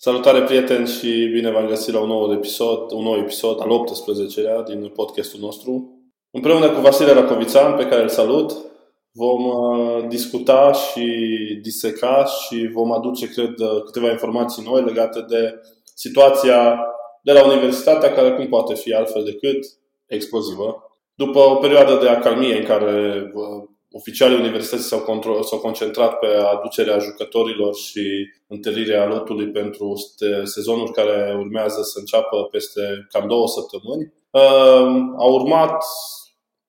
Salutare prieteni și bine v-am găsit la un nou episod, un nou episod al 18-lea din podcastul nostru. Împreună cu Vasile Racovițan, pe care îl salut, vom uh, discuta și diseca și vom aduce, cred, uh, câteva informații noi legate de situația de la universitatea, care cum poate fi altfel decât explozivă. După o perioadă de acalmie în care uh, oficialii universității s-au, control, s-au concentrat pe aducerea jucătorilor și întâlnirea lotului pentru sezonul care urmează să înceapă peste cam două săptămâni. Ehm, a urmat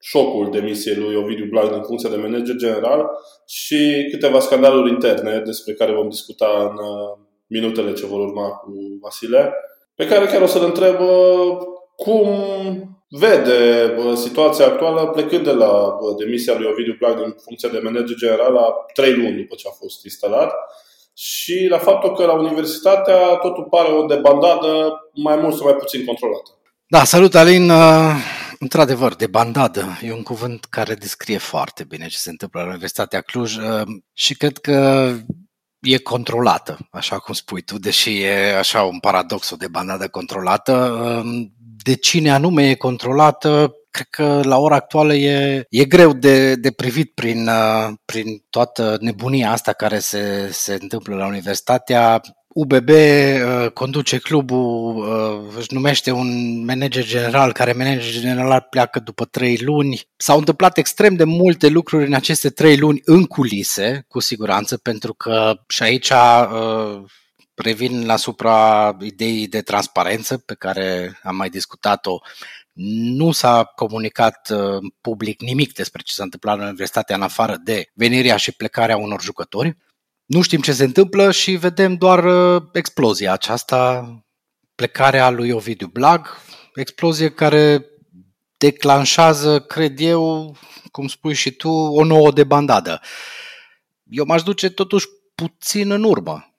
șocul demisiei lui Ovidiu Blanc din funcția de manager general și câteva scandaluri interne despre care vom discuta în uh, minutele ce vor urma cu Vasile, pe care chiar o să-l întreb uh, cum vede situația actuală plecând de la demisia lui Ovidiu Plac din funcția de manager general la trei luni după ce a fost instalat și la faptul că la universitatea totul pare o debandadă mai mult sau mai puțin controlată. Da, salut Alin! Uh, într-adevăr, debandadă e un cuvânt care descrie foarte bine ce se întâmplă la Universitatea Cluj uh, și cred că e controlată, așa cum spui tu, deși e așa un paradox o debandadă controlată. Uh, de cine anume e controlată, cred că la ora actuală e, e greu de, de privit prin, uh, prin toată nebunia asta care se, se întâmplă la universitatea. UBB uh, conduce clubul, uh, își numește un manager general, care manager general pleacă după trei luni. S-au întâmplat extrem de multe lucruri în aceste trei luni în culise, cu siguranță, pentru că și aici uh, revin la supra ideii de transparență pe care am mai discutat-o. Nu s-a comunicat uh, public nimic despre ce s-a întâmplat la universitatea în afară de venirea și plecarea unor jucători. Nu știm ce se întâmplă și vedem doar uh, explozia aceasta, plecarea lui Ovidiu Blag, explozie care declanșează, cred eu, cum spui și tu, o nouă debandadă. Eu m-aș duce totuși puțin în urmă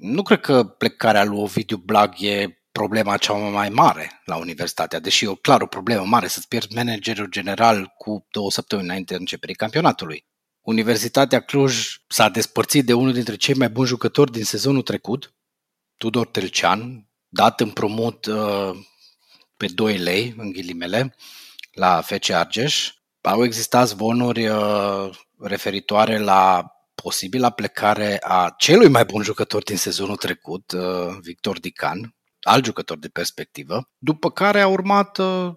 nu cred că plecarea lui Ovidiu Blag e problema cea mai mare la universitatea, deși e o clar o problemă mare să-ți pierzi managerul general cu două săptămâni înainte începerii campionatului. Universitatea Cluj s-a despărțit de unul dintre cei mai buni jucători din sezonul trecut, Tudor Telcean, dat împrumut uh, pe 2 lei, în ghilimele, la FC Argeș. Au existat zvonuri uh, referitoare la posibilă plecare a celui mai bun jucător din sezonul trecut, uh, Victor Dican, alt jucător de perspectivă, după care a urmat uh,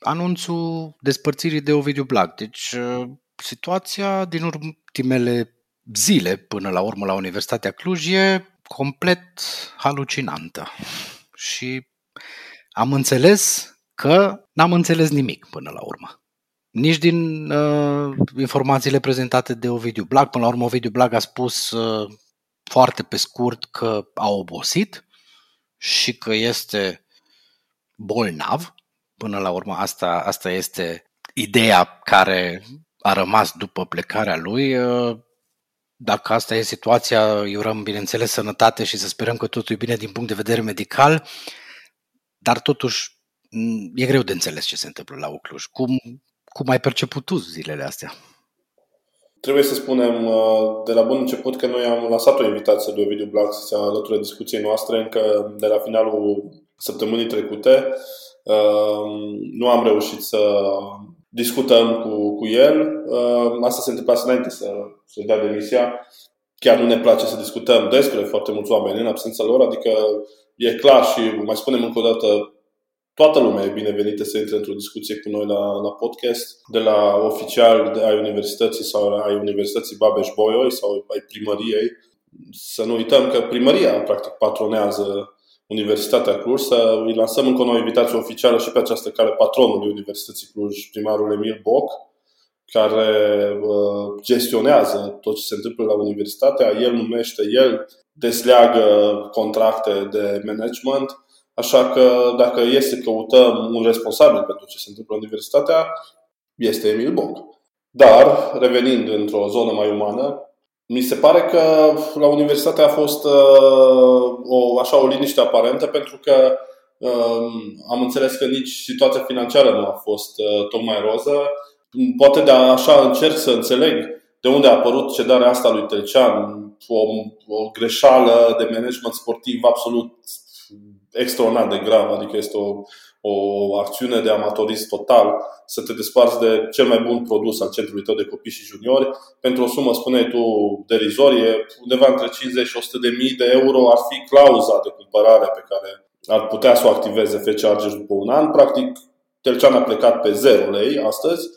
anunțul despărțirii de Ovidiu Black. Deci uh, situația din ultimele zile până la urmă la Universitatea Cluj e complet halucinantă. Și am înțeles că n-am înțeles nimic până la urmă nici din uh, informațiile prezentate de Ovidiu Blag. Până la urmă, Ovidiu Blag a spus uh, foarte pe scurt că a obosit și că este bolnav. Până la urmă, asta, asta este ideea care a rămas după plecarea lui. Uh, dacă asta e situația, îi urăm, bineînțeles, sănătate și să sperăm că totul e bine din punct de vedere medical, dar totuși e greu de înțeles ce se întâmplă la Ucluj. Cum, cum ai perceput tu zilele astea? Trebuie să spunem uh, de la bun început că noi am lansat o invitație de Ovidiu Black să se alăture discuției noastre încă de la finalul săptămânii trecute. Uh, nu am reușit să discutăm cu, cu el. Uh, asta se întâmplă înainte să, să dea demisia. Chiar nu ne place să discutăm despre foarte mulți oameni în absența lor, adică e clar și mai spunem încă o dată, toată lumea e binevenită să intre într-o discuție cu noi la, la podcast, de la oficial de ai universității sau ai universității Babeș-Bolyai sau ai primăriei. Să nu uităm că primăria, practic, patronează Universitatea Cluj, să îi lansăm încă o nouă invitație oficială și pe această cale patronului Universității Cluj, primarul Emil Boc, care uh, gestionează tot ce se întâmplă la universitatea. El numește, el desleagă contracte de management Așa că dacă e să căutăm un responsabil pentru ce se întâmplă în universitatea, este Emil Boc. Dar, revenind într-o zonă mai umană, mi se pare că la universitate a fost uh, o, așa o liniște aparentă pentru că uh, am înțeles că nici situația financiară nu a fost uh, tocmai roză. Poate de așa încerc să înțeleg de unde a apărut cedarea asta lui Telcean, o, o greșeală de management sportiv absolut extraordinar de gravă, adică este o, o acțiune de amatorism total, să te desparți de cel mai bun produs al centrului tău de copii și juniori pentru o sumă, spuneai tu, derizorie, undeva între 50 și 100 de mii de euro ar fi clauza de cumpărare pe care ar putea să o activeze FC Chargers după un an. Practic, Telcean a plecat pe 0 lei astăzi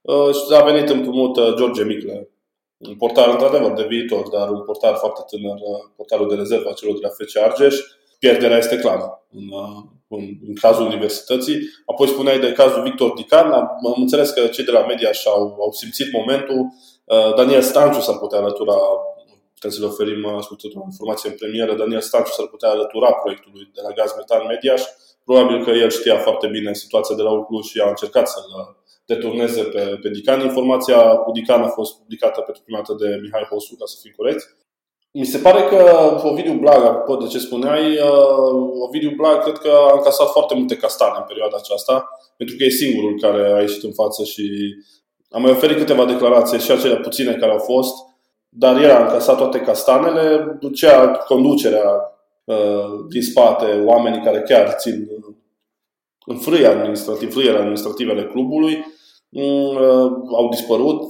uh, și a venit împrumut uh, George Micle. Un portar, într-adevăr, de viitor, dar un portar foarte tânăr, uh, portarul de rezervă a celor de la FC Argeș. Pierderea este clară în, în, în cazul universității. Apoi spuneai de cazul Victor Dican. Am, am înțeles că cei de la media și-au au simțit momentul. Daniel Stanciu s-ar putea alătura putem să le oferim ascultătorilor informație în premieră. Daniel Stanciu s-ar putea alătura proiectului de la Gaz Metan Mediaș Probabil că el știa foarte bine situația de la Uclu și a încercat să-l deturneze pe, pe Dican. Informația cu Dican a fost publicată pentru prima dată de Mihai Hosu, ca să fim corecți. Mi se pare că Ovidiu Blag, apropo de ce spuneai, uh, Ovidiu Blag cred că a încasat foarte multe castane în perioada aceasta, pentru că e singurul care a ieșit în față și am mai oferit câteva declarații și acelea puține care au fost, dar el a încasat toate castanele, ducea conducerea Uh, din spate oamenii care chiar țin uh, în frâie administrativ, frâiele administrative ale clubului mm, uh, au dispărut.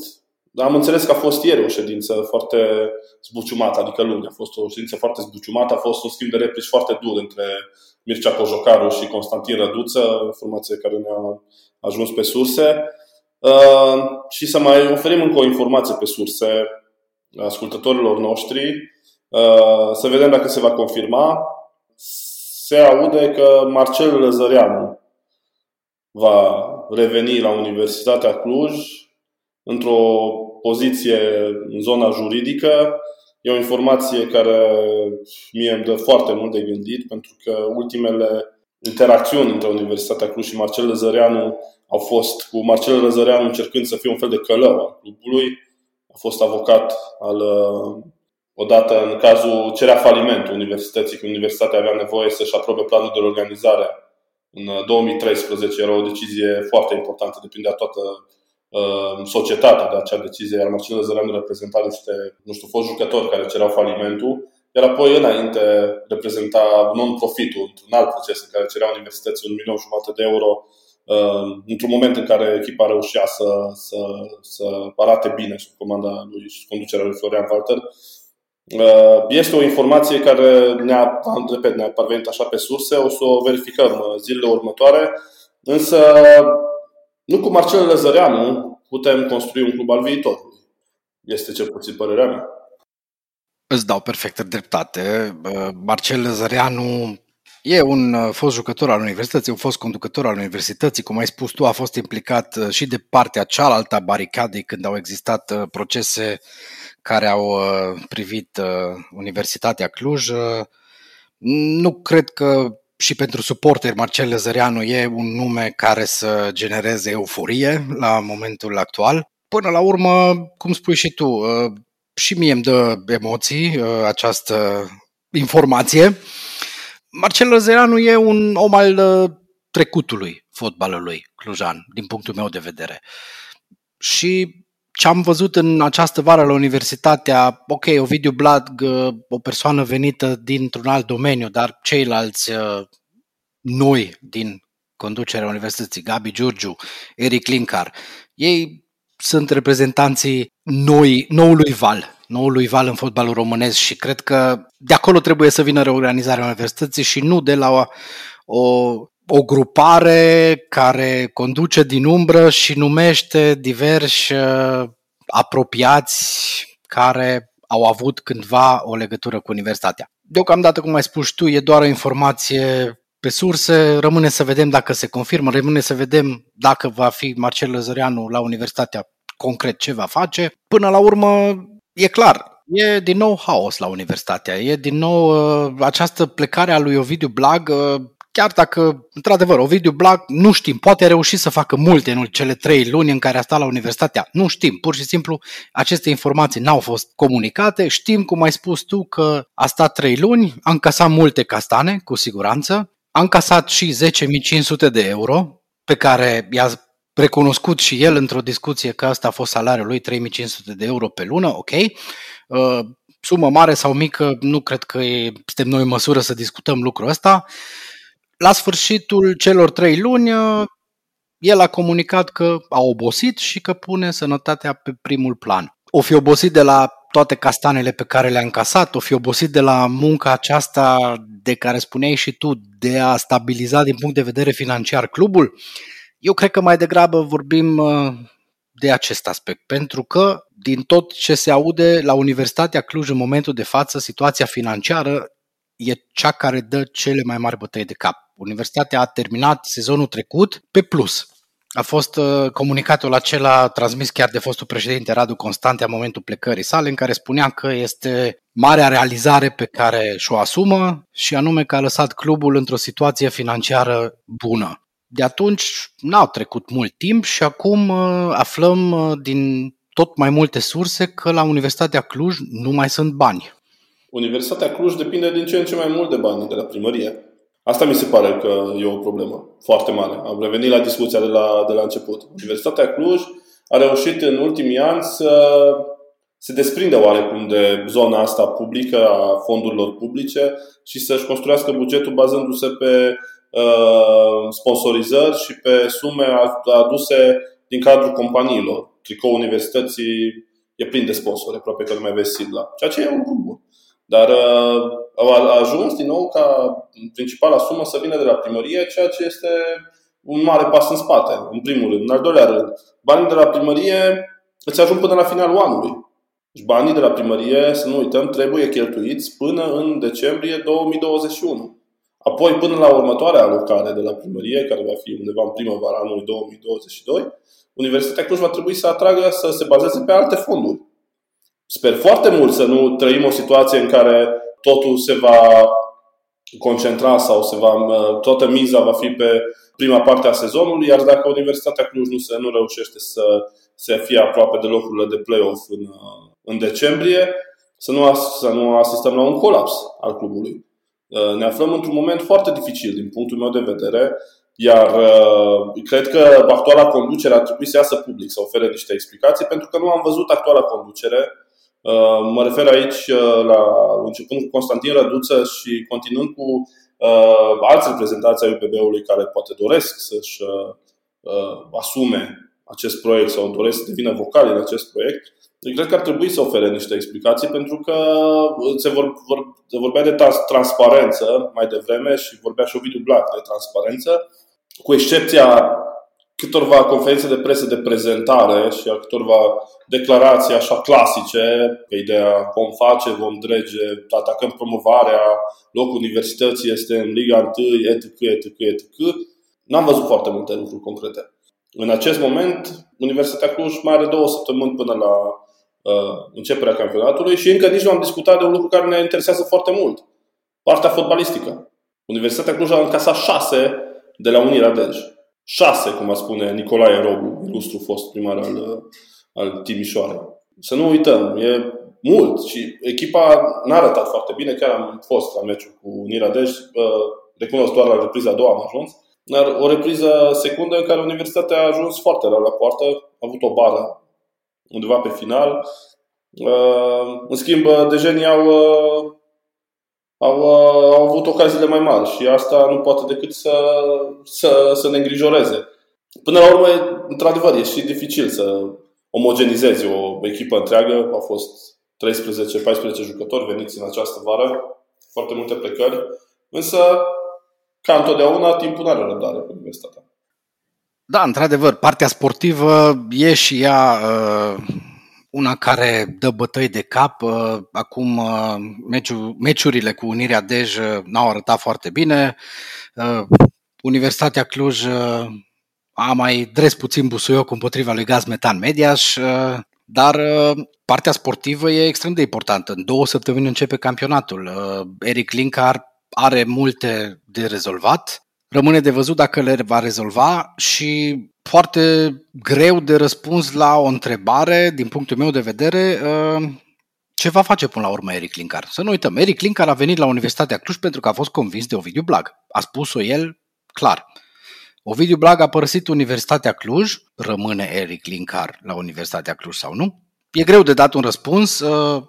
Am înțeles că a fost ieri o ședință foarte zbuciumată, adică luni a fost o ședință foarte zbuciumată, a fost un schimb de replici foarte dur între Mircea Cojocaru și Constantin Răduță, informație care ne-a ajuns pe surse. Și să mai oferim încă o informație pe surse ascultătorilor noștri Uh, să vedem dacă se va confirma. Se aude că Marcel Lăzăreanu va reveni la Universitatea Cluj într-o poziție în zona juridică. E o informație care mie îmi dă foarte mult de gândit, pentru că ultimele interacțiuni între Universitatea Cluj și Marcel Lăzăreanu au fost cu Marcel Lăzăreanu încercând să fie un fel de călău al clubului. A fost avocat al Odată, în cazul cerea falimentul universității, când universitatea avea nevoie să-și aprobe planul de organizare în 2013, era o decizie foarte importantă, depindea toată uh, societatea de acea decizie, iar Marcel Zăreanu reprezenta niște, nu știu, fost jucători care cereau falimentul, iar apoi înainte reprezenta non-profitul într-un alt proces în care cerea universității un milion jumate de euro uh, într-un moment în care echipa reușea să, să, să arate bine sub comanda lui și conducerea lui Florian Walter, Uh, este o informație care ne-a, repet, ne-a parvenit așa pe surse, o să o verificăm uh, zilele următoare, însă nu cu Marcel Lăzăreanu putem construi un club al viitorului. Este cel puțin părerea mea. Îți dau perfectă dreptate. Uh, Marcel Lăzăreanu e un fost jucător al universității, un fost conducător al universității, cum ai spus tu, a fost implicat și de partea cealaltă a baricadei când au existat procese care au uh, privit uh, Universitatea Cluj. Uh, nu cred că și pentru suporteri Marcel Lăzăreanu e un nume care să genereze euforie la momentul actual. Până la urmă, cum spui și tu, și mie îmi dă emoții această informație. Marcel Lăzăreanu e un om al trecutului fotbalului clujan, din punctul meu de vedere. Și ce am văzut în această vară la universitatea, ok, Ovidiu Blag, uh, o persoană venită dintr-un alt domeniu, dar ceilalți uh, noi din conducerea universității, Gabi Giurgiu, Eric Linkar, ei sunt reprezentanții noi, noului val, noului val în fotbalul românesc și cred că de acolo trebuie să vină reorganizarea universității și nu de la o, o o grupare care conduce din umbră și numește diversi uh, apropiați care au avut cândva o legătură cu universitatea. Deocamdată, cum ai spus tu, e doar o informație pe surse, rămâne să vedem dacă se confirmă, rămâne să vedem dacă va fi Marcel Lăzăreanu la universitatea concret ce va face. Până la urmă, e clar, E din nou haos la universitatea, e din nou uh, această plecare a lui Ovidiu Blag, uh, chiar dacă, într-adevăr, Ovidiu Blac, nu știm, poate a reușit să facă multe în cele trei luni în care a stat la universitatea, nu știm, pur și simplu aceste informații n-au fost comunicate, știm, cum ai spus tu, că a stat trei luni, a încasat multe castane, cu siguranță, a încasat și 10.500 de euro, pe care i-a recunoscut și el într-o discuție că asta a fost salariul lui, 3500 de euro pe lună, ok. Uh, sumă mare sau mică, nu cred că e, suntem noi în măsură să discutăm lucrul ăsta. La sfârșitul celor trei luni, el a comunicat că a obosit și că pune sănătatea pe primul plan. O fi obosit de la toate castanele pe care le-a încasat, o fi obosit de la munca aceasta de care spuneai și tu, de a stabiliza din punct de vedere financiar clubul. Eu cred că mai degrabă vorbim uh, de acest aspect, pentru că din tot ce se aude la Universitatea Cluj în momentul de față, situația financiară e cea care dă cele mai mari bătăi de cap. Universitatea a terminat sezonul trecut pe plus. A fost uh, comunicatul acela transmis chiar de fostul președinte Radu Constante a momentul plecării sale, în care spunea că este marea realizare pe care și-o asumă și anume că a lăsat clubul într-o situație financiară bună. De atunci n-au trecut mult timp și acum uh, aflăm uh, din tot mai multe surse că la Universitatea Cluj nu mai sunt bani. Universitatea Cluj depinde din ce în ce mai mult de bani de la primărie. Asta mi se pare că e o problemă foarte mare. Am revenit la discuția de la, de la început. Universitatea Cluj a reușit în ultimii ani să se desprinde oarecum de zona asta publică a fondurilor publice și să-și construiască bugetul bazându-se pe uh, sponsorizări și pe sume aduse din cadrul companiilor. Tricou universității e plin de sponsori, aproape că nu mai vezi sigla. Ceea ce e un lucru bun. Dar uh, a ajuns din nou ca principala sumă să vină de la primărie, ceea ce este un mare pas în spate, în primul rând. În al doilea rând, banii de la primărie îți ajung până la finalul anului. Deci banii de la primărie, să nu uităm, trebuie cheltuiți până în decembrie 2021. Apoi, până la următoarea alocare de la primărie, care va fi undeva în primăvara anului 2022, Universitatea Cluj va trebui să atragă, să se bazeze pe alte fonduri. Sper foarte mult să nu trăim o situație în care totul se va concentra sau se va, toată miza va fi pe prima parte a sezonului, iar dacă Universitatea Cluj nu, se, nu reușește să, să fie aproape de locurile de play-off în, în decembrie, să nu, să nu asistăm la un colaps al clubului. Ne aflăm într-un moment foarte dificil din punctul meu de vedere, iar cred că actuala conducere ar trebui să iasă public, să ofere niște explicații, pentru că nu am văzut actuala conducere Uh, mă refer aici uh, la începând cu Constantin Răduță și continuând cu uh, alți reprezentanți ai UPB-ului care poate doresc să-și asume acest proiect sau doresc să devină vocali în acest proiect, eu cred că ar trebui să ofere niște explicații pentru că se, vor, vor, se vorbea de transparență mai devreme și vorbea și Ovidiu Black de transparență, cu excepția câtorva conferințe de presă de prezentare și a câtorva declarații așa clasice pe ideea vom face, vom drege, atacăm promovarea, locul universității este în Liga 1, etc., etc., etc. N-am văzut foarte multe lucruri concrete. În acest moment, Universitatea Cluj mai are două săptămâni până la uh, începerea campionatului și încă nici nu am discutat de un lucru care ne interesează foarte mult. Partea fotbalistică. Universitatea Cluj a încasat șase de la Unirea Dej șase, cum a spune Nicolae Robu, ilustru fost primar al, al Timișoarei. Să nu uităm, e mult și echipa n-a arătat foarte bine, chiar am fost la meciul cu Unirea Dej, recunosc doar la repriza a doua am ajuns, dar o repriză secundă în care Universitatea a ajuns foarte rar la poartă, a avut o bară undeva pe final. În schimb, dejenii au au, uh, au avut ocaziile mai mari și asta nu poate decât să, să, să ne îngrijoreze. Până la urmă, într-adevăr, e și dificil să omogenizezi o echipă întreagă. Au fost 13-14 jucători veniți în această vară, foarte multe plecări, însă, ca întotdeauna, timpul nu are răbdare cu universitatea. Da, într-adevăr, partea sportivă e și ea uh, una care dă bătăi de cap. Uh, acum uh, meciul, meciurile cu Unirea Dej uh, n-au arătat foarte bine. Universitatea Cluj a mai dres puțin busuioc împotriva lui Gaz Metan Mediaș, dar partea sportivă e extrem de importantă. În două săptămâni începe campionatul. Eric Linkar are multe de rezolvat. Rămâne de văzut dacă le va rezolva și foarte greu de răspuns la o întrebare, din punctul meu de vedere, uh, ce va face până la urmă Eric Linkar? Să nu uităm, Eric Linkar a venit la Universitatea Cluj pentru că a fost convins de Ovidiu Blag. A spus-o el clar. Ovidiu Blag a părăsit Universitatea Cluj, rămâne Eric Linkar la Universitatea Cluj sau nu? e greu de dat un răspuns. Uh,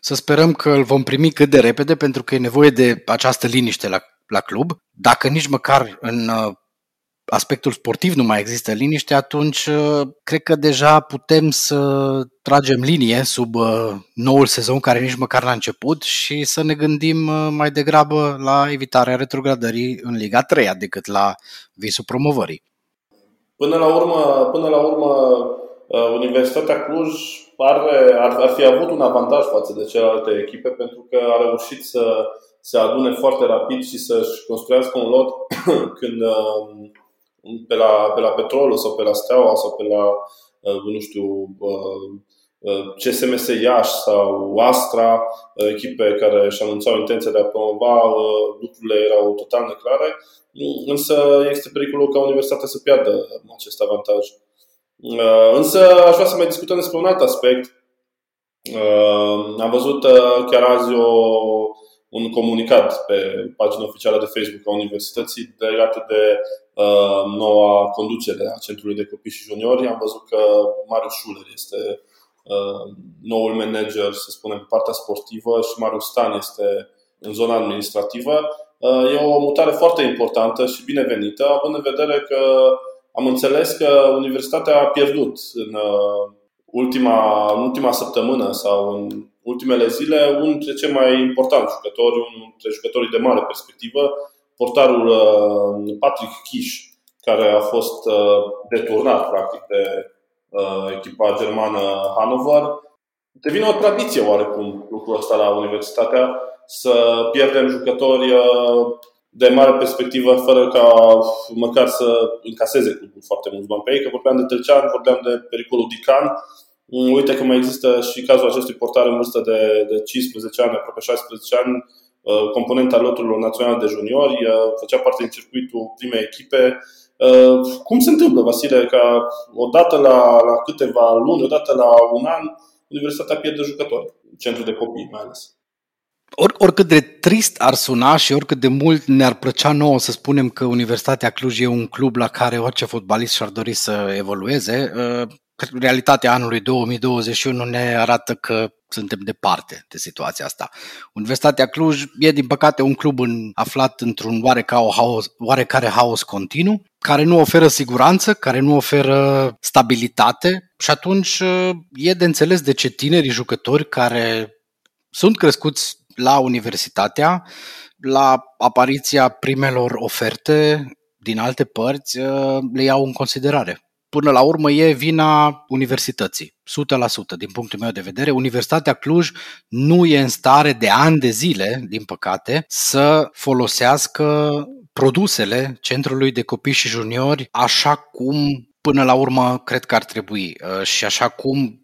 să sperăm că îl vom primi cât de repede, pentru că e nevoie de această liniște la, la club. Dacă nici măcar în uh, aspectul sportiv nu mai există liniște, atunci uh, cred că deja putem să tragem linie sub uh, noul sezon care nici măcar n-a început și să ne gândim uh, mai degrabă la evitarea retrogradării în Liga 3 decât la visul promovării. Până la urmă, până la urmă Universitatea Cluj are, ar, ar fi avut un avantaj față de celelalte echipe pentru că a reușit să se adune foarte rapid și să-și construiască un lot când pe la, pe la Petrolul sau pe la Steaua sau pe la, uh, nu știu, uh, uh, CSMS Iași sau Astra, echipe care își anunțau intenția de a promova, lucrurile erau total neclare, însă este pericolul ca Universitatea să piardă acest avantaj. Însă aș vrea să mai discutăm despre un alt aspect. Am văzut chiar azi o, un comunicat pe pagina oficială de Facebook a Universității legată de Uh, noua conducere a Centrului de Copii și Juniori. Am văzut că Marius Schuler este uh, noul manager, să spunem, pe partea sportivă și Marius Stan este în zona administrativă. Uh, e o mutare foarte importantă și binevenită, având în vedere că am înțeles că Universitatea a pierdut în ultima, în ultima săptămână sau în ultimele zile unul dintre cei mai importanti jucători, unul dintre jucătorii de mare perspectivă, portarul uh, Patrick Kish, care a fost uh, deturnat practic de uh, echipa germană Hannover. Devine o tradiție oarecum lucrul ăsta la universitatea să pierdem jucători de mare perspectivă fără ca măcar să încaseze clubul foarte mulți bani pe ei, că vorbeam de Tâlcean, vorbeam de pericolul Dican, mm, Uite că mai există și cazul acestui portar în vârstă de, de 15 ani, aproape 16 ani, Uh, componenta loturilor naționale de juniori, uh, făcea parte din circuitul primei echipe. Uh, cum se întâmplă, Vasile, ca odată la, la câteva luni, odată la un an, Universitatea pierde jucători, centru de copii mai ales? Or, oricât de trist ar suna și oricât de mult ne-ar plăcea nouă să spunem că Universitatea Cluj e un club la care orice fotbalist și-ar dori să evolueze, realitatea anului 2021 ne arată că suntem departe de situația asta. Universitatea Cluj e, din păcate, un club în, aflat într-un oarecare haos, oarecare haos continuu, care nu oferă siguranță, care nu oferă stabilitate și atunci e de înțeles de ce tinerii jucători care sunt crescuți la universitatea, la apariția primelor oferte din alte părți, le iau în considerare până la urmă e vina universității, 100% din punctul meu de vedere. Universitatea Cluj nu e în stare de ani de zile, din păcate, să folosească produsele Centrului de Copii și Juniori așa cum până la urmă cred că ar trebui uh, și așa cum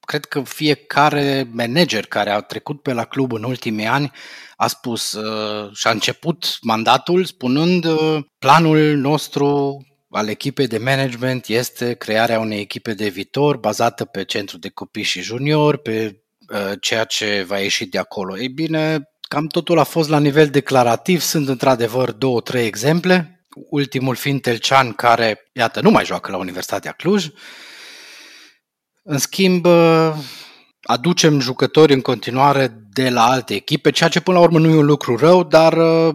cred că fiecare manager care a trecut pe la club în ultimii ani a spus uh, și a început mandatul spunând uh, planul nostru al echipei de management este crearea unei echipe de viitor bazată pe centru de copii și junior, pe uh, ceea ce va ieși de acolo. Ei bine, cam totul a fost la nivel declarativ, sunt într-adevăr două, trei exemple, ultimul fiind Telcean, care, iată, nu mai joacă la Universitatea Cluj. În schimb, uh, aducem jucători în continuare de la alte echipe, ceea ce până la urmă nu e un lucru rău, dar uh,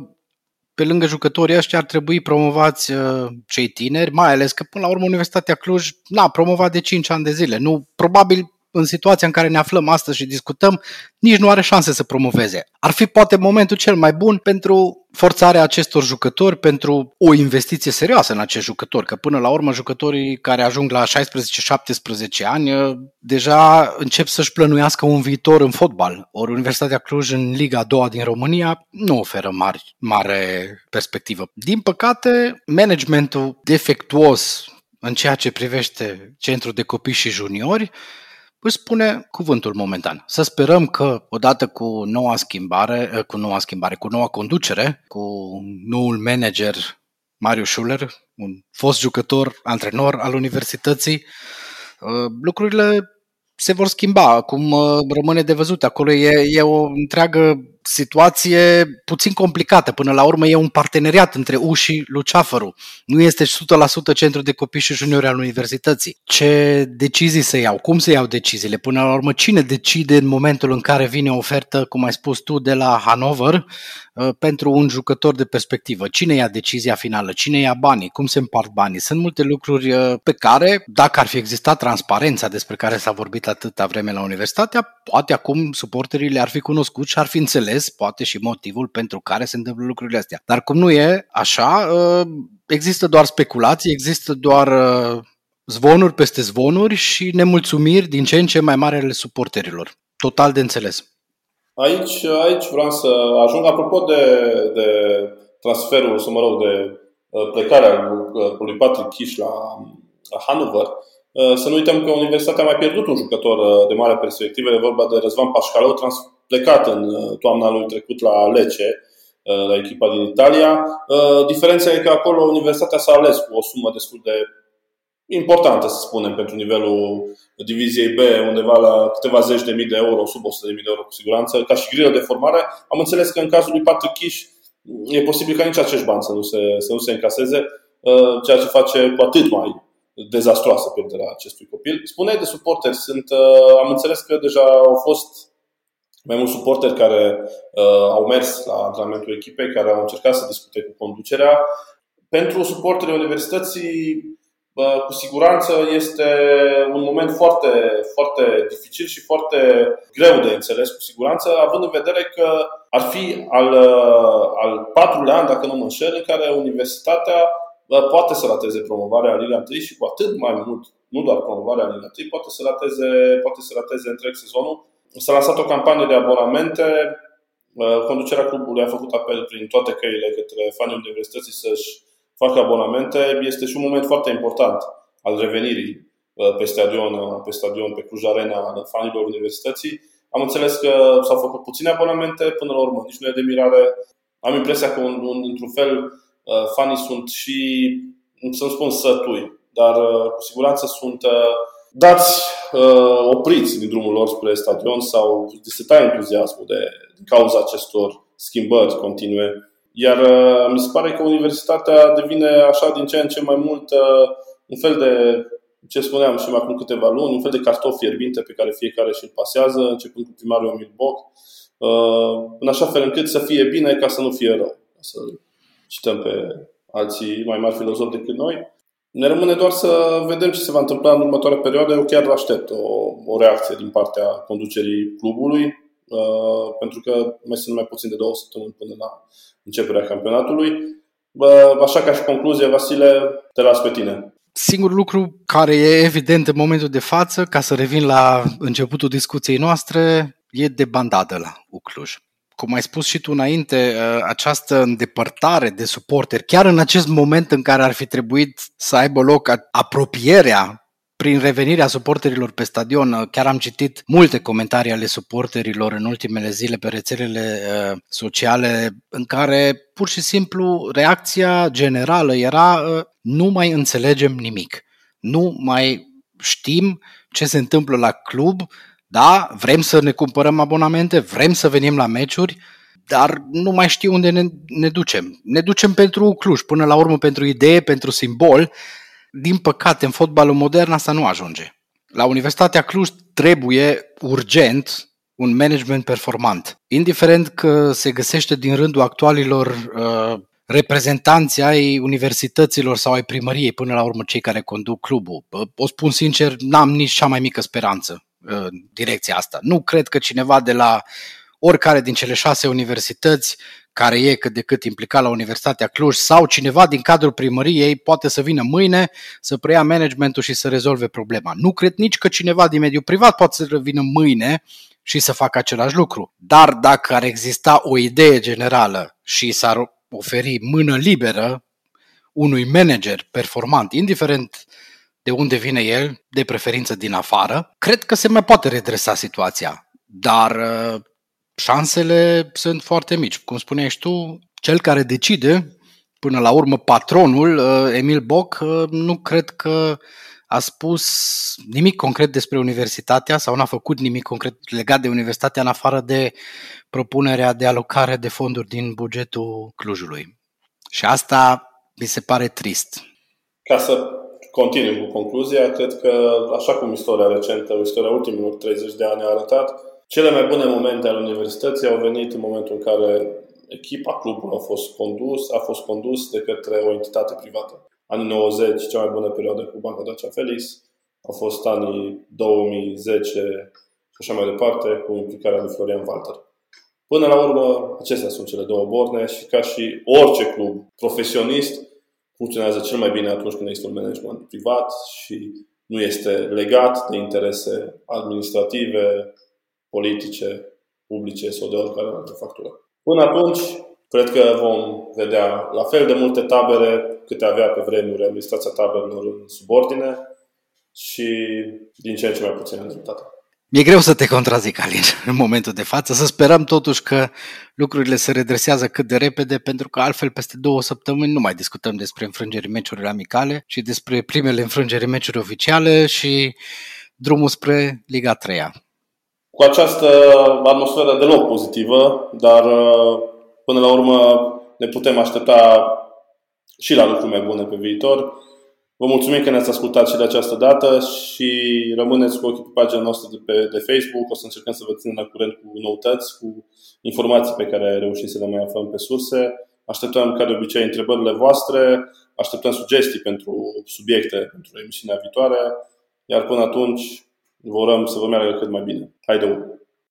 pe lângă jucătorii ăștia ar trebui promovați uh, cei tineri, mai ales că până la urmă Universitatea Cluj n-a promovat de 5 ani de zile. Nu, probabil în situația în care ne aflăm astăzi și discutăm, nici nu are șanse să promoveze. Ar fi poate momentul cel mai bun pentru forțarea acestor jucători, pentru o investiție serioasă în acești jucători, că până la urmă jucătorii care ajung la 16-17 ani uh, deja încep să-și plănuiască un viitor în fotbal. Ori Universitatea Cluj în Liga a doua din România nu oferă mari, mare perspectivă. Din păcate, managementul defectuos în ceea ce privește centrul de copii și juniori își spune cuvântul momentan. Să sperăm că odată cu noua schimbare, eh, cu noua schimbare, cu noua conducere, cu noul manager Marius Schuller, un fost jucător, antrenor al universității, eh, lucrurile se vor schimba. Acum eh, rămâne de văzut. Acolo e, e o întreagă situație puțin complicată. Până la urmă e un parteneriat între U și Luceafărul. Nu este 100% centru de copii și juniori al universității. Ce decizii să iau? Cum să iau deciziile? Până la urmă, cine decide în momentul în care vine o ofertă, cum ai spus tu, de la Hanover uh, pentru un jucător de perspectivă? Cine ia decizia finală? Cine ia banii? Cum se împart banii? Sunt multe lucruri uh, pe care, dacă ar fi existat transparența despre care s-a vorbit atâta vreme la universitatea, poate acum suporterii le ar fi cunoscut și ar fi înțeles, poate și motivul pentru care se întâmplă lucrurile astea. Dar cum nu e așa, uh, există doar speculații, există doar uh, zvonuri peste zvonuri și nemulțumiri din ce în ce mai mare ale suporterilor. Total de înțeles. Aici, aici vreau să ajung. Apropo de, de transferul, să mă rog, de uh, plecarea lui Patrick Kish la, la Hanover, să nu uităm că Universitatea a mai pierdut un jucător de mare perspectivă, e vorba de Răzvan Pașcalău, trans- plecat în uh, toamna lui trecut la Lecce, uh, la echipa din Italia. Uh, diferența e că acolo Universitatea s-a ales cu o sumă destul de importantă, să spunem, pentru nivelul diviziei B, undeva la câteva zeci de mii de euro, sub 100 de mii de euro cu siguranță, ca și grilă de formare. Am înțeles că în cazul lui Patrick Kish e posibil ca nici acești bani să nu se, să nu se încaseze, ceea ce face cu atât mai dezastroasă pierderea acestui copil. Spuneai de suporteri, sunt, am înțeles că deja au fost mai mulți suporteri care uh, au mers la antrenamentul echipei, care au încercat să discute cu conducerea. Pentru suporterii universității, uh, cu siguranță este un moment foarte, foarte dificil și foarte greu de înțeles, cu siguranță, având în vedere că ar fi al, uh, al patrulea an, dacă nu mă înșel, în care universitatea uh, poate să rateze promovarea Liga 1 și cu atât mai mult, nu doar promovarea Liga 1, poate să rateze, poate să rateze întreg sezonul S-a lansat o campanie de abonamente. Conducerea clubului a făcut apel prin toate căile către fanii universității să-și facă abonamente. Este și un moment foarte important al revenirii pe stadion, pe stadion, pe Cluj Arena, al fanilor universității. Am înțeles că s-au făcut puține abonamente, până la urmă nici nu e de mirare. Am impresia că, într-un fel, fanii sunt și, să-mi spun, sătui, dar cu siguranță sunt dați uh, opriți din drumul lor spre stadion sau se taie entuziasmul de, din cauza acestor schimbări continue. Iar uh, mi se pare că universitatea devine așa din ce în ce mai mult uh, un fel de, ce spuneam și mai acum câteva luni, un fel de cartof fierbinte pe care fiecare și-l pasează, începând cu primarul Emil Boc, uh, în așa fel încât să fie bine ca să nu fie rău. Să cităm pe alții mai mari filozofi decât noi. Ne rămâne doar să vedem ce se va întâmpla în următoarea perioadă. Eu chiar aștept o, o reacție din partea conducerii clubului, uh, pentru că mai sunt mai puțin de două săptămâni până la începerea campionatului. Uh, așa ca și concluzie, Vasile, te las pe tine. Singurul lucru care e evident în momentul de față, ca să revin la începutul discuției noastre, e de bandadă la Ucluj cum ai spus și tu înainte, uh, această îndepărtare de suporteri, chiar în acest moment în care ar fi trebuit să aibă loc apropierea prin revenirea suporterilor pe stadion, uh, chiar am citit multe comentarii ale suporterilor în ultimele zile pe rețelele uh, sociale în care pur și simplu reacția generală era nu mai înțelegem nimic, nu mai știm ce se întâmplă la club, da, vrem să ne cumpărăm abonamente, vrem să venim la meciuri, dar nu mai știu unde ne, ne ducem. Ne ducem pentru Cluj, până la urmă pentru idee, pentru simbol. Din păcate, în fotbalul modern asta nu ajunge. La Universitatea Cluj trebuie urgent un management performant. Indiferent că se găsește din rândul actualilor uh, reprezentanți ai universităților sau ai primăriei, până la urmă cei care conduc clubul. O spun sincer, n-am nici cea mai mică speranță în direcția asta. Nu cred că cineva de la oricare din cele șase universități care e cât de cât implicat la Universitatea Cluj sau cineva din cadrul primăriei poate să vină mâine să preia managementul și să rezolve problema. Nu cred nici că cineva din mediul privat poate să vină mâine și să facă același lucru. Dar dacă ar exista o idee generală și s-ar oferi mână liberă unui manager performant, indiferent de unde vine el, de preferință din afară, cred că se mai poate redresa situația. Dar uh, șansele sunt foarte mici. Cum spuneai și tu, cel care decide, până la urmă patronul, uh, Emil Boc, uh, nu cred că a spus nimic concret despre universitatea sau n-a făcut nimic concret legat de universitatea în afară de propunerea de alocare de fonduri din bugetul Clujului. Și asta mi se pare trist. Ca să continui cu concluzia, cred că, așa cum istoria recentă, istoria ultimilor 30 de ani a arătat, cele mai bune momente ale universității au venit în momentul în care echipa, clubul a fost condus, a fost condus de către o entitate privată. Anii 90, cea mai bună perioadă cu Banca Dacia Felix, au fost anii 2010 și așa mai departe, cu implicarea lui Florian Walter. Până la urmă, acestea sunt cele două borne și ca și orice club profesionist, funcționează cel mai bine atunci când există un management privat și nu este legat de interese administrative, politice, publice sau de oricare altă factură. Până atunci, cred că vom vedea la fel de multe tabere câte avea pe vremuri administrația taberelor în subordine și din ce în ce mai puțin rezultate. Mi-e greu să te contrazic, Alin, în momentul de față. Să sperăm totuși că lucrurile se redresează cât de repede, pentru că altfel peste două săptămâni nu mai discutăm despre înfrângeri meciuri amicale, ci despre primele înfrângeri meciuri oficiale și drumul spre Liga 3 Cu această atmosferă deloc pozitivă, dar până la urmă ne putem aștepta și la lucruri mai bune pe viitor. Vă mulțumim că ne-ați ascultat și de această dată și rămâneți cu ochii pe pagina noastră de, pe, de Facebook. O să încercăm să vă ținem la curent cu noutăți, cu informații pe care reușim să le mai aflăm pe surse. Așteptăm, ca de obicei, întrebările voastre, așteptăm sugestii pentru subiecte pentru emisiunea viitoare, iar până atunci vă urăm să vă meargă cât mai bine. Haide!